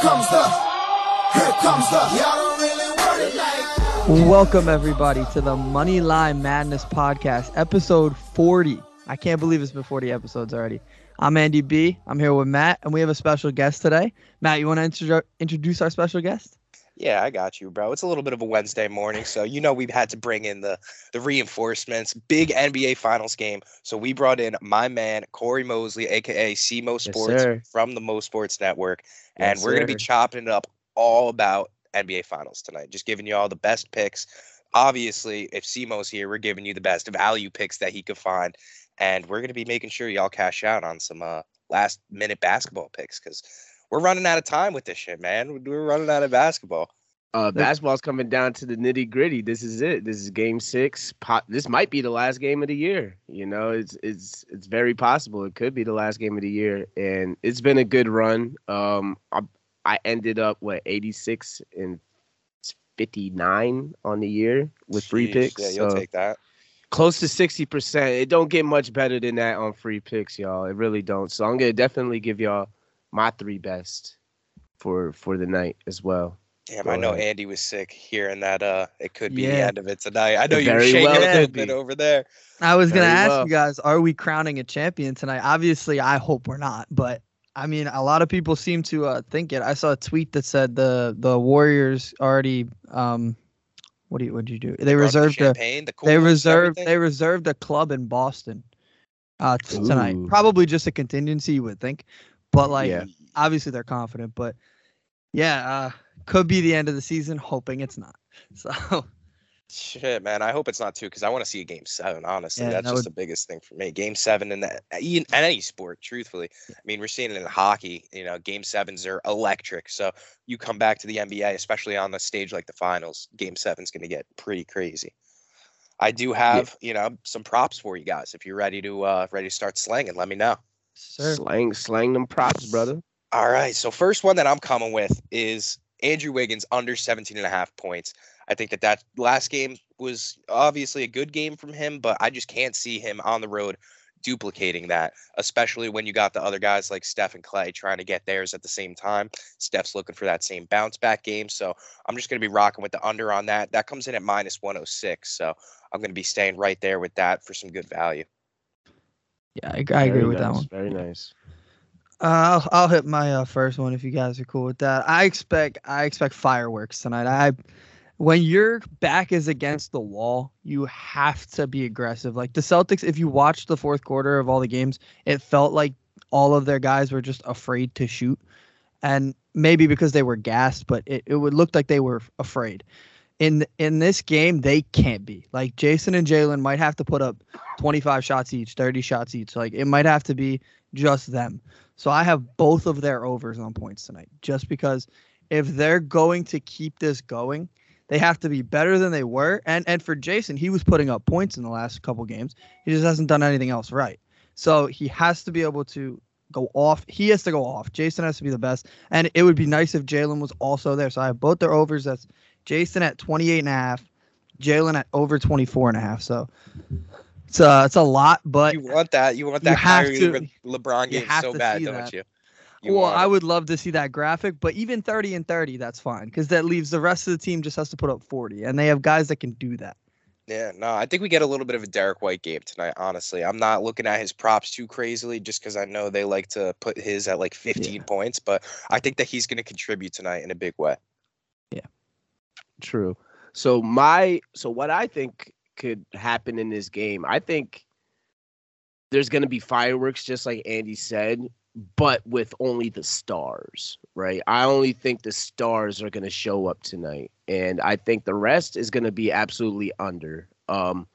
comes the, here comes the, y'all don't really want it like. Welcome everybody to the Money Line Madness podcast, episode 40. I can't believe it's been 40 episodes already. I'm Andy B. I'm here with Matt, and we have a special guest today. Matt, you want to intro- introduce our special guest? Yeah, I got you, bro. It's a little bit of a Wednesday morning, so you know we've had to bring in the the reinforcements. Big NBA Finals game, so we brought in my man Corey Mosley, aka CMO Sports sir. from the Mo Sports Network, and Yes, we're gonna be chopping it up all about NBA Finals tonight. Just giving you all the best picks. Obviously, if CMO's here, we're giving you the best value picks that he could find, and we're gonna be making sure y'all cash out on some uh, last minute basketball picks because we're running out of time with this shit, man. We're running out of basketball. Uh, basketball's coming down to the nitty gritty. This is it. This is game six. Po- this might be the last game of the year. You know, it's it's it's very possible. It could be the last game of the year, and it's been a good run. Um, I, I ended up what eighty six and fifty nine on the year with free picks. Yeah, you'll so take that. close to sixty percent. It don't get much better than that on free picks, y'all. It really don't. So I'm gonna definitely give y'all my three best for for the night as well. Damn, I know. Andy was sick hearing that. Uh, it could be the end of it tonight. I know you were Very shaking well a little bit over there. I was going to ask well. you guys, are we crowning a champion tonight? Obviously, I hope we're not, but I mean, a lot of people seem to uh, think it. I saw a tweet that said the the Warriors already um what do you what did you do? They Brought the reserved a champagne, the they coolers, reserved they reserved a club in Boston uh t- tonight. Probably just a contingency, you would think, but like Yeah. obviously they're confident. But yeah, uh could be the end of the season. Hoping it's not. So Shit, man. I hope it's not too, because I want to see a game seven. Honestly, Yeah, that's that just would- the biggest thing for me. Game seven in that in any sport, truthfully. I mean, we're seeing it in hockey. You know, game sevens are electric. So you come back to the NBA, especially on the stage like the finals. Game seven's going to get pretty crazy. I do have, you know, some props for you guys. If you're ready to uh ready to start slanging, let me know. sir. Slang, slang them props, brother. All right. So first one that I'm coming with is Andrew Wiggins under 17 and a half points. I think that that last game was obviously a good game from him, but I just can't see him on the road duplicating that, especially when you got the other guys like Steph and Klay trying to get theirs at the same time. Steph's looking for that same bounce back game. So I'm just going to be rocking with the under on that. That comes in at minus 106. So I'm going to be staying right there with that for some good value. Yeah, I, I agree Very with that one. Very nice. Uh, I'll, I'll hit my uh, first one if you guys are cool with that. I expect I expect fireworks tonight. I when your back is against the wall, you have to be aggressive. Like the Celtics, if you watch the fourth quarter of all the games, it felt like all of their guys were just afraid to shoot. And maybe because they were gassed, but it, it would look like they were afraid. In in this game, they can't be. Like Jayson and Jaylen might have to put up 25 shots each, 30 shots each. Like it might have to be just them. So I have both of their overs on points tonight, just because if they're going to keep this going, they have to be better than they were. And and for Jayson, he was putting up points in the last couple games. He just hasn't done anything else right. So he has to be able to go off. He has to go off. Jayson has to be the best. And it would be nice if Jaylen was also there. So I have both their overs. That's Jayson at 28 and a half, Jaylen at over 24 and a half. So it's uh it's a lot, but you want that? You want you that have Kyrie to- LeBron you game have so to bad, don't that. you? You well, I would love to see that graphic, but even 30 and 30, that's fine because that leaves the rest of the team just has to put up 40, and they have guys that can do that. Yeah, no, I think we get a little bit of a Derrick White game tonight, honestly. I'm not looking at his props too crazily just because I know they like to put his at like 15 points, but I think that he's going to contribute tonight in a big way. Yeah, true. So my so what I think could happen in this game, I think there's going to be fireworks just like Andy said, but with only the stars, right? I only think the stars are going to show up tonight and I think the rest is going to be absolutely under. Um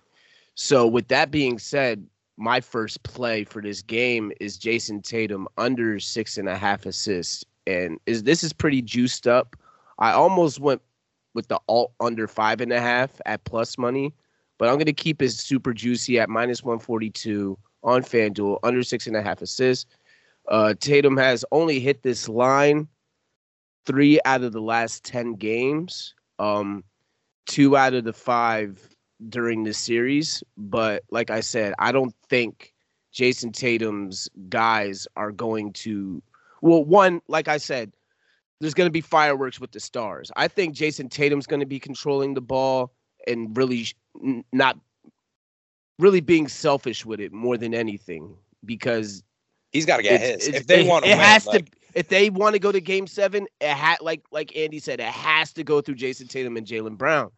so with that being said, my first play for this game is Jayson Tatum under six and a half assists. And is this is pretty juiced up. I almost went with the alt under five and a half at plus money, but I'm gonna keep it super juicy at minus 142 on FanDuel, under six and a half assists. Uh, Tatum has only hit this line three out of the last 10 games, um, two out of the five during the series. But like I said, I don't think Jayson Tatum's guys are going to. Well, one, like I said, there's going to be fireworks with the stars. I think Jayson Tatum's going to be controlling the ball and really not really being selfish with it more than anything because He's got to get it's- his. If they it- want to it win, has like, to. If they want to go to Game Seven, it ha- like like Andy said, it has to go through Jayson Tatum and Jaylen Brown.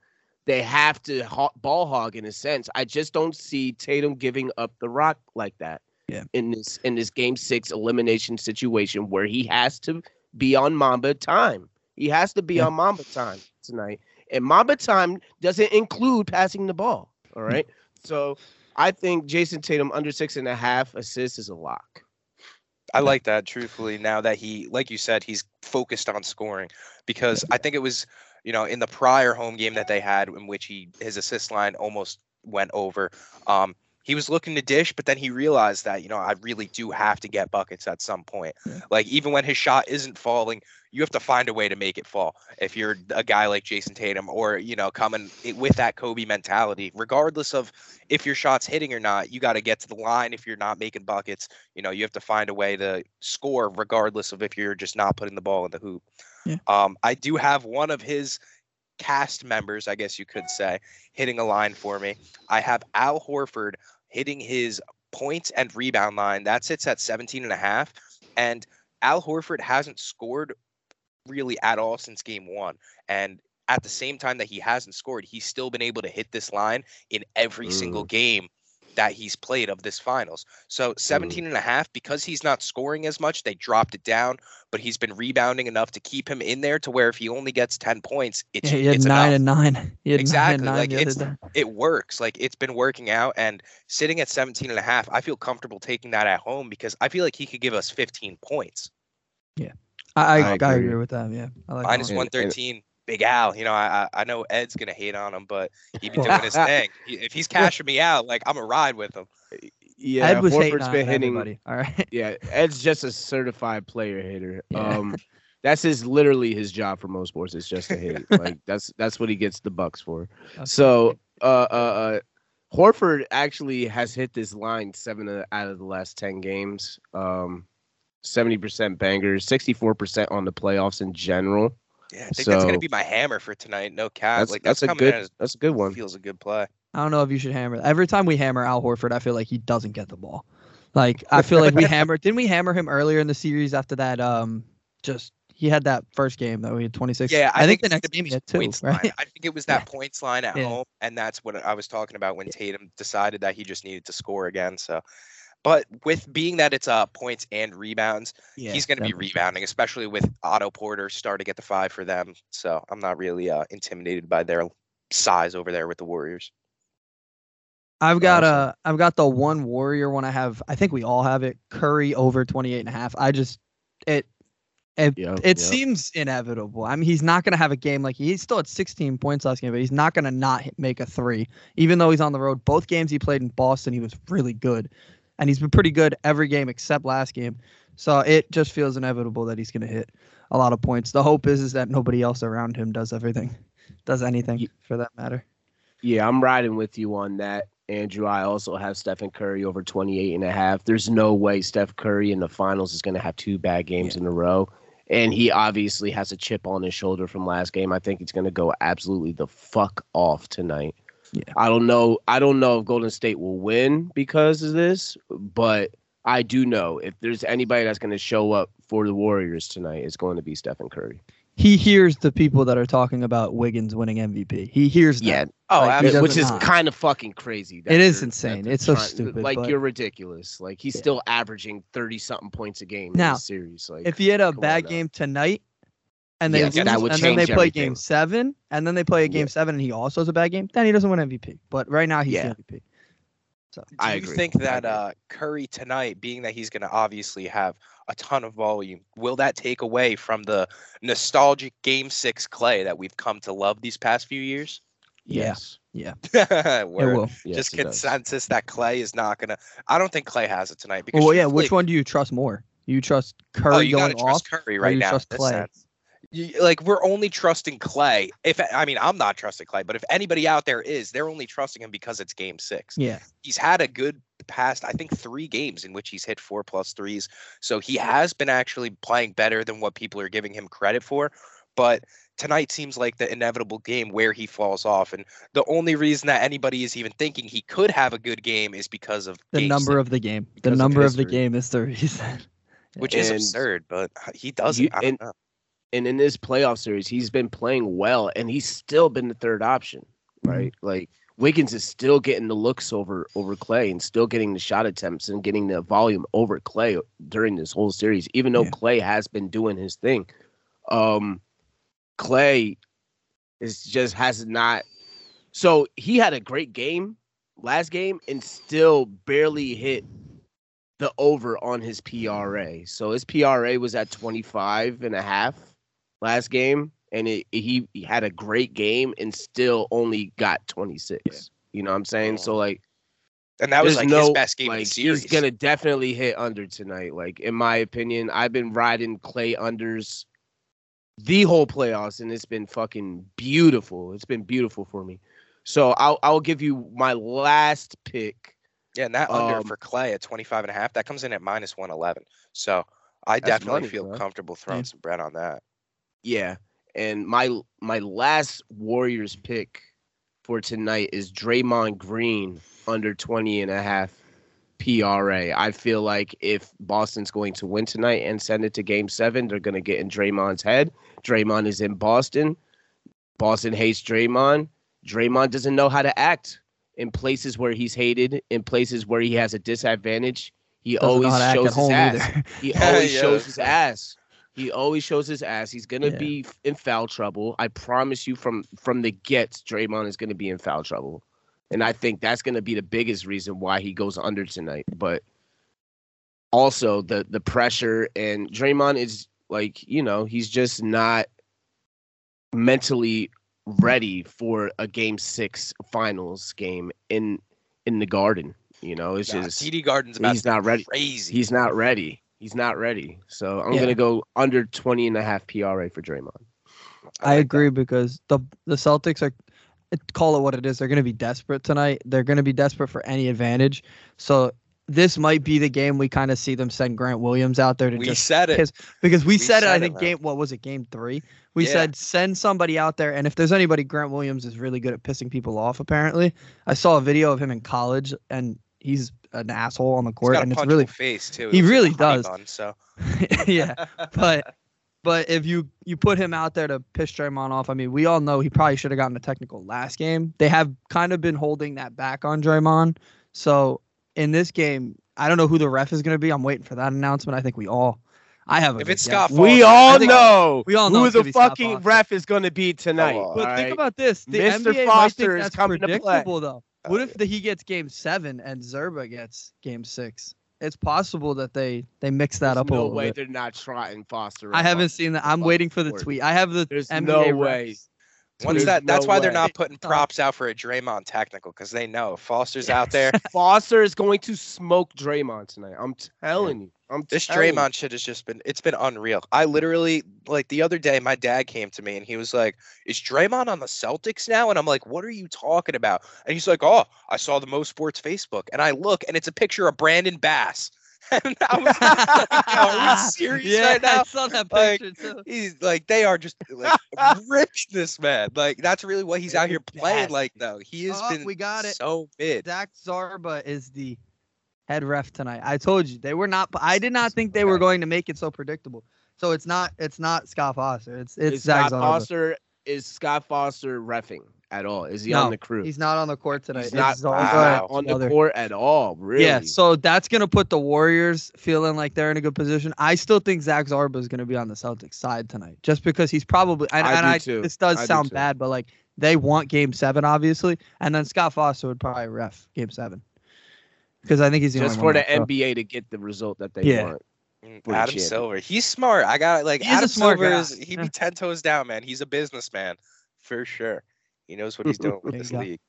They have to ho- ball hog in a sense. I just don't see Tatum giving up the rock like that. Yeah. In this in this Game Six elimination situation where he has to be on Mamba time. He has to be Yeah. on Mamba time tonight, and Mamba time doesn't include passing the ball. All right. So I think Jayson Tatum under six and a half assists is a lock. I like that, truthfully, now that he, like you said, he's focused on scoring because I think it was, you know, in the prior home game that they had in which he his assist line almost went over. Um, he was looking to dish, but then he realized that, you know, I really do have to get buckets at some point. Like even when his shot isn't falling, you have to find a way to make it fall. If you're a guy like Jayson Tatum or, you know, coming with that Kobe mentality, regardless of if your shot's hitting or not, you got to get to the line if you're not making buckets you know you have to find a way to score regardless of if you're just not putting the ball in the hoop Yeah. um i do have one of his cast members i guess you could say hitting a line for me i have al horford hitting his points and rebound line that sits at 17 and a half and al horford hasn't scored really at all since game one and at the same time that he hasn't scored he's still been able to hit this line in every single game that he's played of this finals. So 17 and a half because he's not scoring as much, they dropped it down, but he's been rebounding enough to keep him in there to where if he only gets 10 points, it's, Yeah, he had it's nine enough. and nine. Exactly, Nine like, it's- It works. Like it's been working out and sitting at 17 and a half, I feel comfortable taking that at home because I feel like he could give us 15 points. I, I, I I, agree. agree with that. Yeah, I like that Minus one. one. 113. Big Al, you know, I I I know Ed's gonna hate on him, but he'd be doing his thing. If he's cashing me out, like I'm a ride with him. Yeah, Ed was hating Horford's on been hitting. everybody. All right. Yeah, Ed's just a certified player hitter. Yeah. Um, that's his literally his job for most sports is just to hit. like that's that's what he gets the bucks for. That's So, uh, uh, uh, Horford actually has hit this line seven out of the last ten games. Um, seventy percent bangers, sixty four percent on the playoffs in general. Yeah, I think that's gonna be my hammer for tonight. No cap. That's like that's, a good as that's a good one. feels a good play. I don't know if you should hammer. Every time we hammer Al Horford, I feel like he doesn't get the ball. Like I feel like we hammer. Didn't we hammer him earlier in the series after that? Um, just he had that first game though. He had 26. Yeah, I, think, the it's next gonna game he had two. Right? line. I think it was that points line at Yeah. home, and that's what I was talking about when Tatum decided that he just needed to score again. So, but with being that it's uh points and rebounds, Yeah, he's going to be definitely. rebounding, especially with Otto Porter starting at the five for them. So I'm not really uh, intimidated by their size over there with the Warriors. I've got Awesome. uh I've got the one Warrior one. I have. I think we all have it. Curry over 28 and a half. I just it. It, Yep, it yep. seems inevitable. I mean, he's not going to have a game like he's still at 16 points last game, but he's not going to not hit, make a three, even though he's on the road. Both games he played in Boston, he was really good, and he's been pretty good every game except last game. So it just feels inevitable that he's going to hit a lot of points. The hope is is that nobody else around him does everything, does anything for that matter. Yeah, I'm riding with you on that, Andrew. I also have Stephen Curry over 28 and a half. There's no way Steph Curry in the finals is going to have two bad games in a row. And he obviously has a chip on his shoulder from last game. I think he's going to go absolutely the fuck off tonight. Yeah. I don't know. I don't know if Golden State will win because of this, but I do know if there's anybody that's going to show up for the Warriors tonight, it's going to be Stephen Curry. He hears the people that are talking about Wiggins winning MVP. He hears them. Yeah, Oh, Like, which is not. kind of fucking crazy. that It is insane. that It's so stupid, Like but- you're ridiculous. Like he's Yeah. still averaging thirty something points a game Now, in this series. Like if he had a bad game tonight and they Yes, lose, that would and then they play everything. game seven, and then they play a game Yeah. seven, and he also has a bad game, then he doesn't win MVP. But right now he's Yeah. the MVP. So Do I you agree. think that uh, Curry tonight, being that he's going to obviously have a ton of volume, will that take away from the nostalgic Game Six Klay that we've come to love these past few years? yes, yeah, Word. it will. Just it does. consensus that Klay is not going to. I don't think Klay has it tonight because. Well, yeah. Which one do you trust more? You trust Curry Oh, you going gotta trust off? Curry or right you now. in trust Klay? sense. You- like we're only trusting Klay. If I mean, I'm not trusting Klay, but if anybody out there is, they're only trusting him because it's Game Six. Yeah, He's had a good past, I think, three games in which he's hit four plus threes. So he has been actually playing better than what people are giving him credit for. But tonight seems like the inevitable game where he falls off. And the only reason that anybody is even thinking he could have a good game is because of The number six, of the game. The because of number of the game is the reason. which is And absurd, but he does you- it. I don't and- know. And in this playoff series, he's been playing well, and he's still been the third option, Mhm. right? Like Wiggins is still getting the looks over over Klay, and still getting the shot attempts and getting the volume over Klay during this whole series, even though Yeah. Klay has been doing his thing. Um, Klay is just has not. So he had a great game last game and still barely hit the over on his PRA. So his PRA was at 25 and a half last game and it, he, he had a great game and still only got 26. You know what I'm saying? So like And that was like no his best game like in the series. he's going to definitely hit under tonight. Like in my opinion, I've been riding Klay unders the whole playoffs and it's been fucking beautiful. It's been beautiful for me. So I'll I'll give you my last pick Yeah, and that under Um, for Klay at 25 and a half, that comes in at minus 111. So I definitely money, feel bro. comfortable throwing Yeah. some bread on that. Yeah. And my my last Warriors pick for tonight is Draymond Green under 20 and a half PRA. I feel like if Boston's going to win tonight and send it to game 7, they're going to get in Draymond's head. Draymond is in Boston. Boston hates Draymond. Draymond doesn't know how to act in places where he's hated, in places where he has a disadvantage. He Doesn't always how to act shows his ass. either. He always yeah, shows that's his ass. He always shows his ass. He's gonna Yeah. be in foul trouble. I promise you from from the get, Draymond is gonna be in foul trouble. And I think that's gonna be the biggest reason why he goes under tonight. But also the the pressure and Draymond is like, you know, he's just not mentally ready for a game six finals game in in the garden. You know, it's Nah, just TD Garden's about he's to be not ready. crazy. He's not ready. He's not ready. So I'm Yeah. gonna go under 20 and a half PRA for Draymond. I like agree because the the Celtics are call it what it is. They're going to be desperate tonight. They're going to be desperate for any advantage. So this might be the game we kind of see them send Grant Williams out there to. We just said it. piss- because we, we said, it. I said it, think game what was it game three? We Yeah. said send somebody out there, and if there's anybody, Grant Williams is really good at pissing people off. Apparently, I saw a video of him in college, and he's an asshole on the He's court, got a and it's really face too. he looks like really does. bun, so yeah. But but if you you put him out there to piss Draymond off, I mean, we all know he probably should have gotten a technical last game. They have kind of been holding that back on Draymond. So in this game, I don't know who the ref is going to be. I'm waiting for that announcement. I think we all. I have a If it's guess. Scott We Foster, I all know. We all know who the fucking ref is going to be tonight. on. But all think about this: the Mr. NBA might Foster think is that's coming to play. predictable, though. What uh, if the, he gets Game Seven and Zarba gets Game Six? It's possible that they they mix that There's up a no way bit. they're not trotting Foster. I haven't seen that. I'm waiting for the tweet. I have the There's NBA no way. Once that, that's no why they're not putting props out for a Draymond technical because they know if Foster's out there. Foster is going to smoke Draymond tonight. I'm telling you. I'm This telling you. Draymond shit has just been it's been unreal. I literally like the other day my dad came to me and he was like, Is Draymond on the Celtics now? And I'm like, What are you talking about? And he's like, Oh, I saw the Mo Sports Facebook. And I look and it's a picture of Brandon Bass. And I was like, Are we serious yeah, right now? I saw that Like, picture too. He's like they are just like ripping this man. Like that's really what he's out here playing like though. He has Oh, been we got it. so mid. Zach Zarba is the head ref tonight. I told you they were not. I did not think they were going to make it so predictable. So it's not. It's not Scott Foster. It's it's Is Zach Scott Zarba. Foster is Scott Foster refing at all? Is he No, on the crew? He's not on the court tonight. He's not Wow. on the court at all. Really? Yeah, so that's gonna put the Warriors feeling like they're in a good position. I still think Zach Zarba is gonna be on the Celtics side tonight, just because he's probably. And, I and do I, too. this does I sound too. bad, but like they want Game Seven, obviously, and then Scott Foster would probably ref Game Seven, because I think he's the just only for one the left, so. NBA to get the result that they Yeah. want. Mm, Adam champion. Silver. He's smart. I got like He is a Adam Silver guy. is he Yeah. be ten toes down, man. He's a businessman for sure. He knows what he's doing with There this go. league.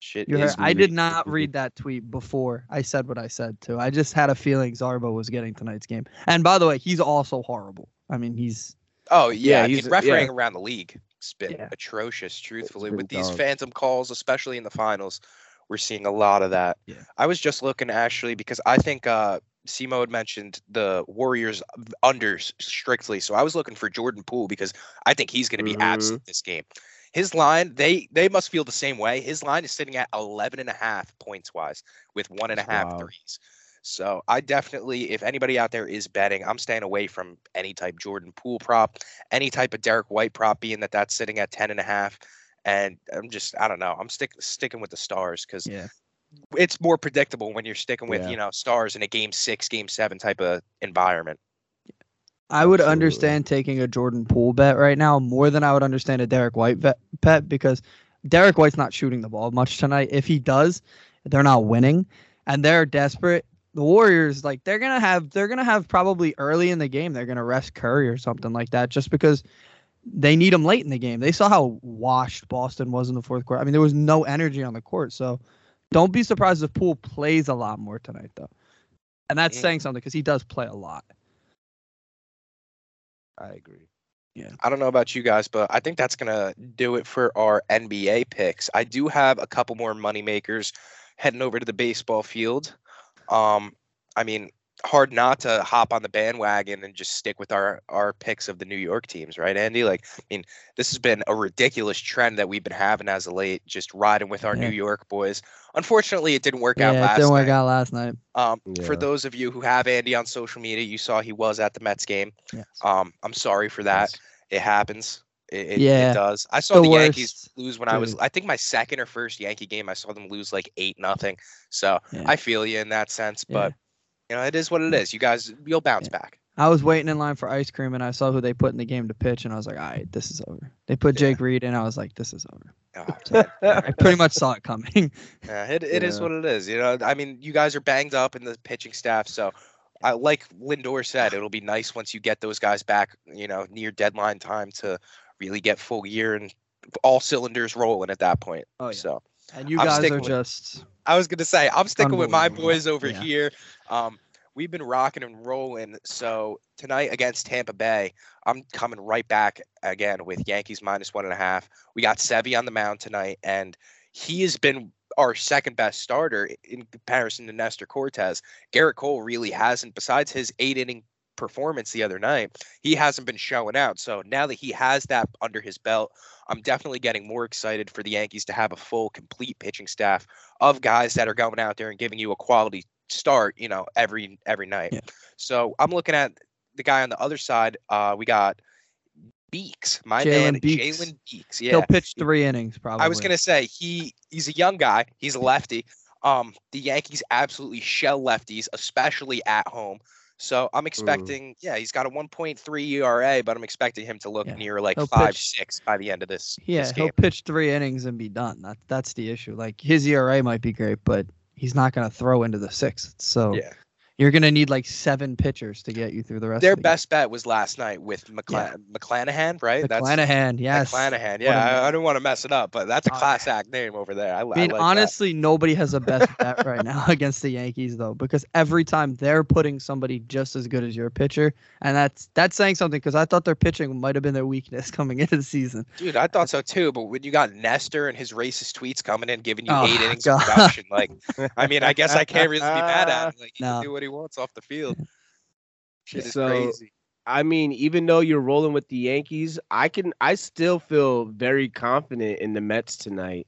Shit You is heard- I did not read that tweet before I said what I said too. I just had a feeling Zarba was getting tonight's game. And by the way, he's also horrible. I mean, he's Oh yeah, Yeah, I mean, he's- yeah. refereeing around the league It's been Yeah. atrocious, truthfully, with these dog. phantom calls, especially in the finals, we're seeing a lot of that. Yeah. I was just looking actually because I think uh CMO had mentioned the Warriors unders strictly. So I was looking for Jordan Poole because I think he's going to be Mhm. absent this game. His line, they they must feel the same way. His line is sitting at 11 and a half points wise with one and a half wild. threes. So I definitely, if anybody out there is betting, I'm staying away from any type Jordan Poole prop, any type of Derrick White prop, being that that's sitting at 10 and a half. And I'm just, I don't know. I'm stick, sticking with the stars because Yeah. it's more predictable when you're sticking with Yeah. you know stars in a game six, game seven type of environment. I would Absolutely. understand taking a Jordan Poole bet right now more than I would understand a Derrick White bet, bet because Derrick White's not shooting the ball much tonight. If he does, they're not winning and they're desperate. The Warriors, like they're gonna have they're gonna have probably early in the game, they're gonna rest Curry or something like that just because they need him late in the game. They saw how washed Boston was in the fourth quarter. I mean, there was no energy on the court. So don't be surprised if Poole plays a lot more tonight though. And that's Mm. saying something because he does play a lot. I agree. Yeah. I don't know about you guys, but I think that's gonna do it for our NBA picks. I do have a couple more money makers heading over to the baseball field. Um, I mean, hard not to hop on the bandwagon and just stick with our our picks of the New York teams, right, Andy? Like, I mean, this has been a ridiculous trend that we've been having as of late, just riding with our Yeah. New York boys. Unfortunately, it didn't work Yeah, out it last didn't work night. out last night. Um, for those of you who have Andy on social media, you saw he was at the Mets game. Yes. Um, I'm sorry for that. Yes. It happens. It, it, Yeah. it does. I saw The the, Yankees lose when I was. I think my second or first Yankee game. I saw them lose like eight nothing. So Yeah. I feel you in that sense. Yeah. But you know, it is what it is. You guys, you'll bounce Yeah. back. I was waiting in line for ice cream and I saw who they put in the game to pitch and I was like, all right, this is over. They put Yeah. Jake Reed and I was like, this is over. Oh, I pretty much saw it coming. yeah, it, it is Yeah. what it is. You know, I mean, you guys are banged up in the pitching staff, so. I like Lindor said, it'll be nice once you get those guys back, you know, near deadline time to really get full gear and all cylinders rolling at that point. Oh, yeah. So And you I'm guys are with- just I was gonna say I'm sticking with my boys over here. Um, we've been rocking and rolling. So tonight against Tampa Bay, I'm coming right back again with Yankees minus one and a half. We got Sevy on the mound tonight, and he has been our second best starter in comparison to Nestor Cortes. Gerrit Cole really hasn't, besides his eight inning performance the other night, he hasn't been showing out. So now that he has that under his belt, I'm definitely getting more excited for the Yankees to have a full, complete pitching staff of guys that are going out there and giving you a quality start, you know, every every night. Yeah. So I'm looking at the guy on the other side. Uh, we got Beeks, my Jalen man, Beeks. Jalen Beeks. Yeah, he'll pitch three innings probably. I was gonna say he he's a young guy. He's a lefty. Um, the Yankees absolutely shell lefties, especially at home. So I'm expecting, yeah, he's got a 1.3 ERA, but I'm expecting him to look Yeah. near like He'll five pitch- six by the end of this. Yeah, this he'll pitch three innings and be done. That that's the issue. Like his ERA might be great, but he's not gonna throw into the sixth. So Yeah. You're gonna need like seven pitchers to get you through the rest Their of the best bet was last night with McCla- McClanahan, right? game. McClanahan, yes. McClanahan. Yeah, name. I, I don't want to mess it up, but that's a Oh, class act name over there. I, I mean, like honestly, nobody has a best bet right now against the Yankees though, because every time they're putting somebody just as good as your pitcher, and that's that's saying something because I thought their pitching might have been their weakness coming into the season. dude. I thought so too. But when you got Nestor and his racist tweets coming in, giving you Oh, eight innings God. of production, like, I mean, I guess I can't really be mad at him. Like, he No. can do what he wants off the field. Shit is So- crazy. I mean, even though you're rolling with the Yankees, I can I still feel very confident in the Mets tonight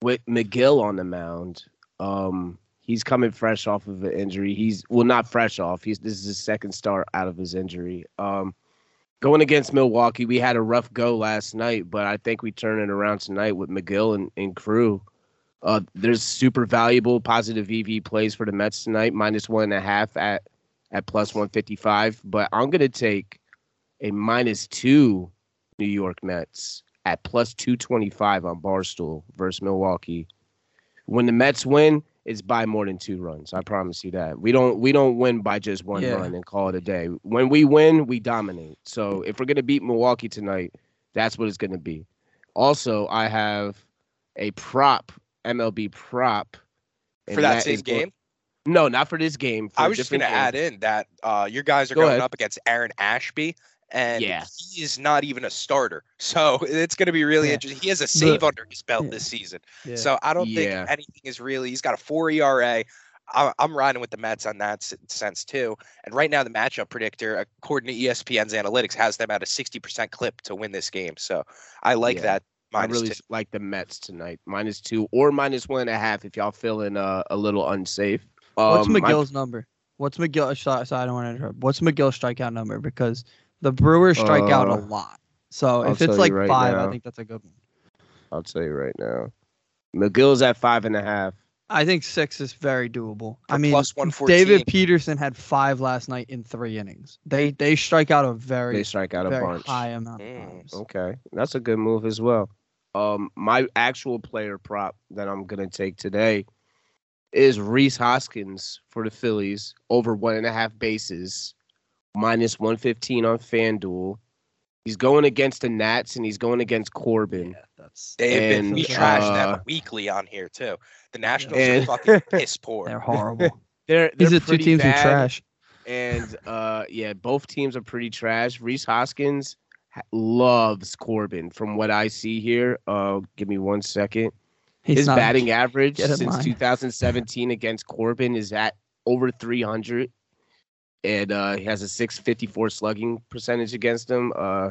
with Megill on the mound. Um, he's coming fresh off of an injury. He's well, not fresh off. He's this is his second start out of his injury. Um, going against Milwaukee, we had a rough go last night, but I think we turn it around tonight with Megill and, and crew. Uh, there's super valuable positive EV plays for the Mets tonight, minus one and a half at at plus 155, but I'm going to take a minus two New York Mets at plus 225 on Barstool versus Milwaukee. When the Mets win, it's by more than two runs. I promise you that. We don't we don't win by just one Yeah. run and call it a day. When we win, we dominate. So if we're going to beat Milwaukee tonight, that's what it's going to be. Also, I have a prop, MLB prop. For that, that is same going- game, no, not for this game. For I a was just going to add in that uh, your guys are Go going ahead. up against Aaron Ashby, and Yeah. he is not even a starter. So it's going to be really Yeah. interesting. He has a save under his belt yeah. this season. Yeah. So I don't Yeah. think anything is really. He's got a four ERA. I- I'm riding with the Mets on that sense too. And right now, the matchup predictor, according to ESPN's analytics, has them at a 60% clip to win this game. So I like Yeah. that. I really two. like the Mets tonight, minus two or minus one and a half if y'all feeling uh, a little unsafe. What's Um, my- Megill's number? What's Megill? So, so I don't want to interrupt. What's Megill's strikeout number? Because the Brewers strike out Uh, a lot. So I'll if it's like right five, now. I think that's a good one. I'll tell you right now, Megill's at five and a half. I think six is very doable. I mean, plus 114. David Peterson had five last night in three innings. They they strike out a very They strike out a bunch. high amount of Mm. Okay, that's a good move as well. Um, my actual player prop that I'm gonna take today is Rhys Hoskins for the Phillies over one and a half bases, minus one fifteen on FanDuel. He's going against the Nats and he's going against Corbin. Yeah, that's They've been, we trash uh, them weekly on here too. The Nationals and- are fucking piss poor. they're horrible. They're, These they're are two teams bad, who trash. And uh, yeah, both teams are pretty trash. Rhys Hoskins ha- loves Corbin, from what I see here. Uh, give me one second. He's His not- batting average since line. 2017 against Corbin is at over 300, and uh, he has a 654 slugging percentage against him. Uh,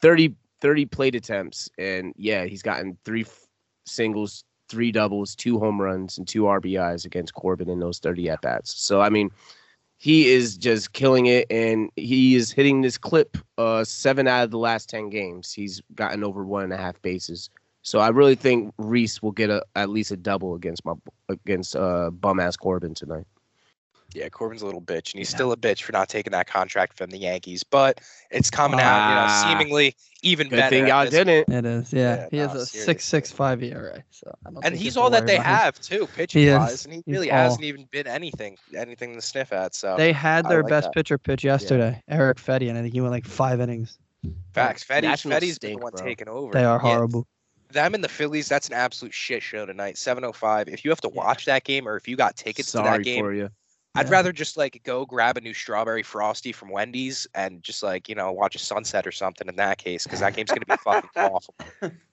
30 30 plate attempts, and yeah, he's gotten three f- singles, three doubles, two home runs, and two RBIs against Corbin in those 30 at bats. So I mean, he is just killing it, and he is hitting this clip. Uh, seven out of the last 10 games, he's gotten over one and a half bases. So I really think Rhys will get a at least a double against my against uh bum ass Corbin tonight. Yeah, Corbin's a little bitch, and he's Yeah. still a bitch for not taking that contract from the Yankees. But it's coming out, Ah. you know, seemingly even Good better. thing at y'all didn't. It is, yeah. Yeah, he has a seriously. six six five ERA. So I don't And think he's all that they about him. have too, pitching He is. wise, and he really all- hasn't even been anything, anything to sniff at. So They had their like best that. pitcher pitch yesterday, Erick Fedde, and I think he went like five innings. facts, Fedde, Nationals Fedde's been stink, the one bro. taking over. They are Yeah, horrible. them and the Phillies, that's an absolute shit show tonight. 7:05. If you have to Yeah. watch that game, or if you got tickets to that game, for you. I'd Yeah. rather just like go grab a new strawberry frosty from Wendy's and just like you know watch a sunset or something. In that case, because that game's gonna be fucking awful.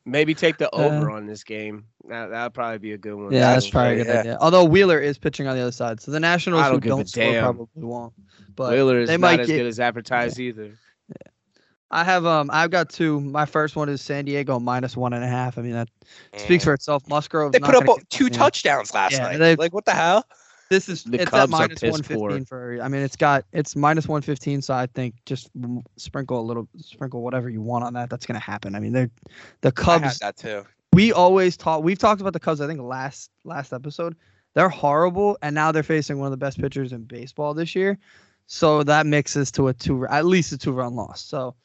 Maybe take the Uh, over on this game. That that'd probably be a good one. Yeah, that's that's probably a good yeah. idea. Although Wheeler is pitching on the other side, so the Nationals don't who don't score damn. probably won't. But Wheeler is they not might as get- good as advertised either. I have um I've got two. My first one is San Diego minus one and a half. I mean that speaks Mm. for itself. Musgrove. They put up two touchdowns last Yeah, night. they- like what the hell? This is The it's Cubs at minus one for. I mean, it's got it's minus one fifteen. So I think just sprinkle a little, sprinkle whatever you want on that. That's gonna happen. I mean, they're the I had Cubs. that too. We always talk. We've talked about the Cubs. I think last last episode. They're horrible, and now they're facing one of the best pitchers in baseball this year. So that mixes to a two, at least a two run loss. So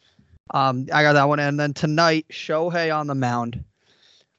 um, I got that one. And then tonight, Shohei on the mound.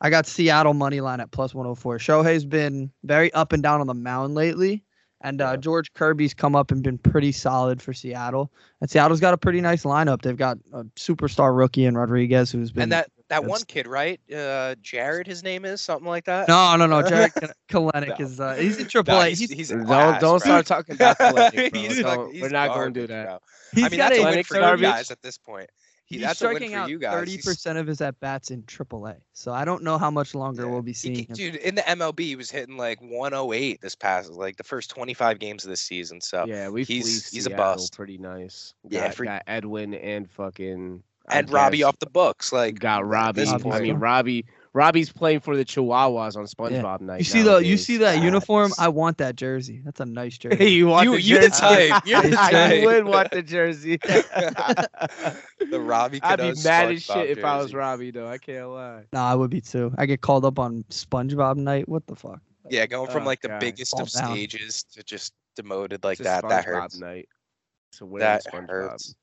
I got Seattle money line at plus 104. Shohei's been very up and down on the mound lately. And uh, George Kirby's come up and been pretty solid for Seattle. And Seattle's got a pretty nice lineup. They've got a superstar rookie in Rodriguez who's been And that that one kid, right? Uh, Jarred, his name is something like that. No, no, no. Jarred Kelenic No. is uh, he's in Triple No, A. he's, He's, he's Don't ass, don't bro. start talking about Kelenic, bro. He's Don't- like- he's we're not going to do that. bro. he's I mean, got that's a a win for you guys at this point. He, he's that's a win striking for out you guys. thirty He's- percent of his at bats in Triple A. So I don't know how much longer Yeah. we'll be seeing ca- him. dude, in the MLB, he was hitting like 108 this past, like the first 25 games of this season. So Yeah, we he's- fleeced he's a bust. Pretty nice. Yeah, got, for- got Edwin and fucking and Robbie off the books, like got Robbie. I mean. Robbie. Robbie's playing for the Chihuahuas on SpongeBob night. You see the you see that uniform? I want that jersey. That's a nice jersey. you want You- the you the jersey? type, you're the I would want the jersey. the Robbie. I'd be Cadeau mad as SpongeBob shit if I was. Robbie, though. I can't lie. Nah, I would be too. I get called up on SpongeBob night. What the fuck? Yeah, going from Oh, like the God. biggest of down. stages to just demoted like It's a that. That hurts. Night. So wear That SpongeBob. hurts.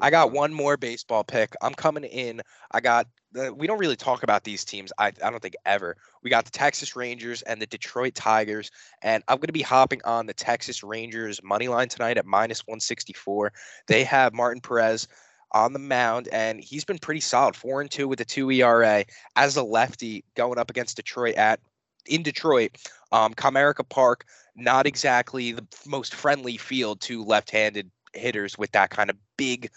I got one more baseball pick. I'm coming in. I got the, we don't really talk about these teams. I, I don't think ever. We got the Texas Rangers and the Detroit Tigers, and I'm going to be hopping on the Texas Rangers money line tonight at minus 164. They have Martin Perez on the mound, and he's been pretty solid, four and two with a two ERA as a lefty going up against Detroit at in Detroit. Um, Comerica Park, not exactly the most friendly field to left-handed hitters with that kind of big.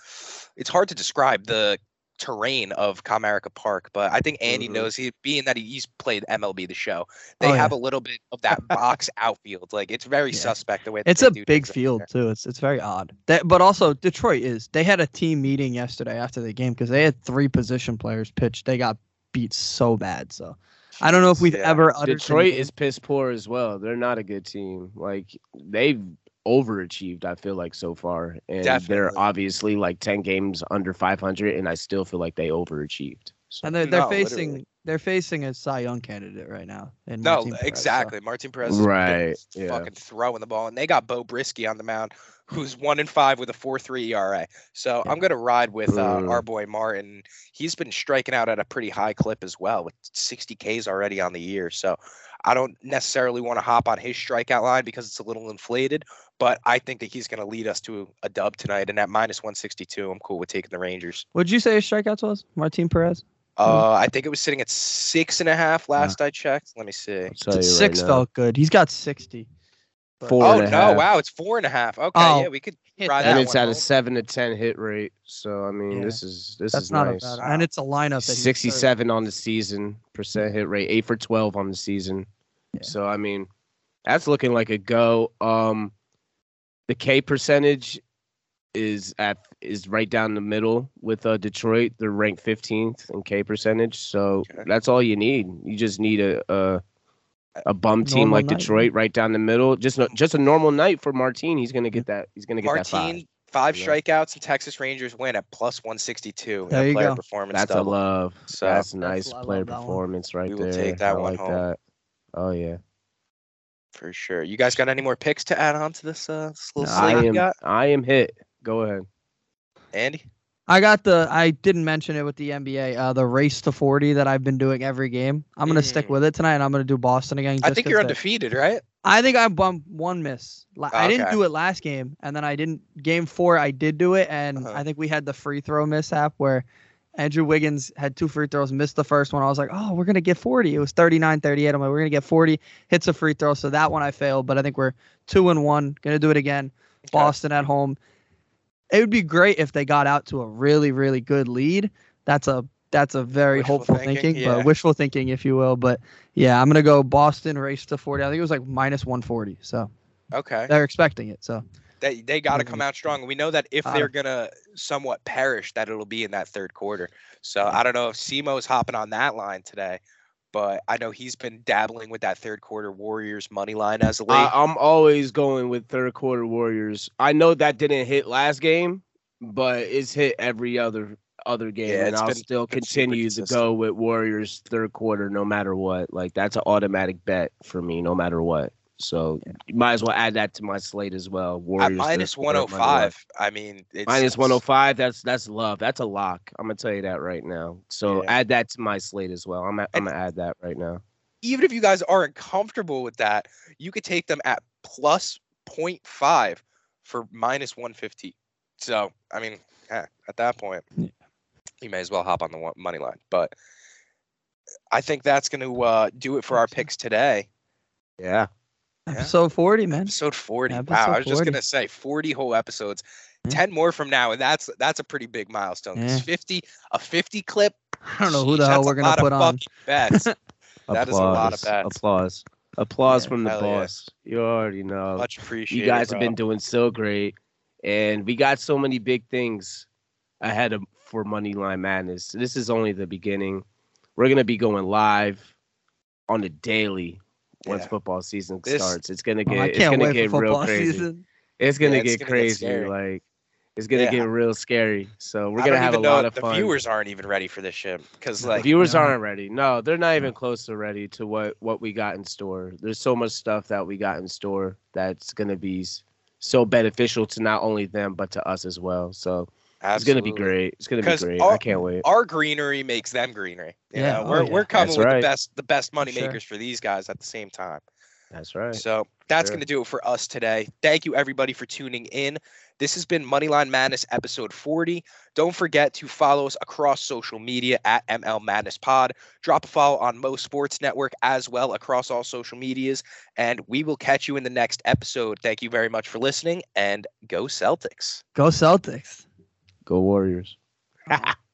It's hard to describe the terrain of Comerica Park, but I think Andy Mhm. knows he being that he's played MLB the show. They Oh, yeah. have a little bit of that box outfield. Like it's very Yeah. suspect the way It's a big field there. too. It's it's very odd. That, but also Detroit is. They had a team meeting yesterday after the game because they had three position players pitch. They got beat so bad. So I don't know if we've Yeah. ever Detroit any- is piss poor as well. They're not a good team. Like they've overachieved. I feel like so far, and Definitely. they're obviously like ten games under five hundred, and I still feel like they overachieved. So, and they're they're No, facing literally. they're facing a Cy Young candidate right now. in No, Martin Perez, so- exactly. Martin Perez, has been Right, yeah. fucking throwing the ball, and they got Beau Brieske on the mound, who's one and five with a four three ERA. So Yeah. I'm gonna ride with uh, Mm. our boy Martin. He's been striking out at a pretty high clip as well, with 60 Ks already on the year. So I don't necessarily want to hop on his strikeout line because it's a little inflated, but I think that he's gonna lead us to a dub tonight. And at minus 162, I'm cool with taking the Rangers. What'd you say his strikeouts was? Martin Perez. Uh, I think it was sitting at six and a half last I checked. Let me see. I'll tell you right Six felt good. He's got sixty. but- Four Oh and a no! half. Wow, it's four and a half. Okay, Oh, yeah, we could hit that and it's one at a seven to ten hit rate. So I mean, Yeah. this is this That's is not nice. a bad. And it's a lineup that he's Sixty-seven on the season percent hit rate, eight for twelve on the season. Yeah. So I mean, that's looking like a go. Um, the K percentage is at is right down the middle with uh, Detroit. They're ranked fifteenth in K percentage. So Okay. that's all you need. You just need a a, a bum team like night, Detroit right down the middle. Just a, just a normal night for Martine. He's gonna get that. He's gonna get that five. Martine, five Yeah. strikeouts, and Texas Rangers win at plus 162 There you player go. performance That's a love. So that's That's- a nice player that one. performance right We will there. take that I one like home. that. Oh yeah. For sure. You guys got any more picks to add on to this, uh, this little No, slate I you am got? I am hit. Go ahead. Andy? I got the. I didn't mention it with the NBA. Uh, the race to forty that I've been doing every game. I'm gonna stick Mm. with it tonight, and I'm gonna do Boston again. I think you're undefeated, right? I think I bumped one miss. La- I didn't Okay. do it last game, and then I didn't game four. I did do it, and Uh-huh. I think we had the free throw mishap where Andrew Wiggins had two free throws, missed the first one. I was like, oh, we're gonna get 40. It was 39-38. I'm like, we're gonna get 40. Hits a free throw, so that one I failed. But I think we're two and one. Gonna do it again. Okay. Boston at home. It would be great if they got out to a really, really good lead. That's a that's a very Wishful hopeful thinking, thinking, yeah. but wishful thinking, if you will. But yeah, I'm gonna go Boston race to 40. I think it was like minus 140. So Okay. they're expecting it. So They they got to come mm-hmm. out strong. We know that if they're gonna somewhat perish, that it'll be in that third quarter. So I don't know if CMO's hopping on that line today, but I know he's been dabbling with that third quarter Warriors money line as late. I, I'm always going with third quarter Warriors. I know that didn't hit last game, but it's hit every other other game, Yeah, and I'll been- still continue to go with Warriors third quarter no matter what. Like that's an automatic bet for me, no matter what. So you might as well add that to my slate as well. Warriors At minus third quarter money line. 105, I mean, it's, 105, that's that's love. That's a lock. I'm gonna tell you that right now. So Yeah. add that to my slate as well. I'm a, I'm gonna add that right now. Even if you guys aren't comfortable with that, you could take them at plus 0.5 for minus 150. So, I mean, eh, at that point, Yeah. you may as well hop on the money line. But I think that's going to uh, do it for our picks today. Yeah. Yeah. episode 40, man. Episode 40. wow, Episode I was just gonna say 40 whole episodes. Yeah. 10 more from now, and that's that's a pretty big milestone. Yeah. 50, a 50 clip. I don't know who the hell we're gonna put on. Bets. That is a lot of bets. Applause. Applause Yeah, from the yeah. boss. You already know. Much appreciated. you guys have been doing so great, and we got so many big things ahead of for Moneyline Madness. This is only the beginning. We're gonna be going live on the daily once Yeah. football season This- starts. It's gonna Oh, get I it's gonna get real crazy. season. It's gonna Yeah, it's get gonna crazy. scary. like it's gonna Yeah. get real scary. So we're I gonna have a even know lot if of the fun. viewers aren't even ready for this shit because like the viewers Yeah. aren't ready. No, they're not even close to ready to what what we got in store. There's so much stuff that we got in store that's gonna be so beneficial to not only them but to us as well. So it's gonna be great. It's gonna be great. our- I can't wait. Our greenery makes them greenery. You Yeah, know, oh we're yeah. we're coming That's with right. the best the best money sure. makers for these guys at the same time. That's right. So that's Sure. going to do it for us today. Thank you, everybody, for tuning in. This has been Moneyline Madness episode 40. Don't forget to follow us across social media at ML Madness Pod. Drop a follow on Mo Sports Network as well across all social medias. And we will catch you in the next episode. Thank you very much for listening and go Celtics. Go Celtics. Go Warriors.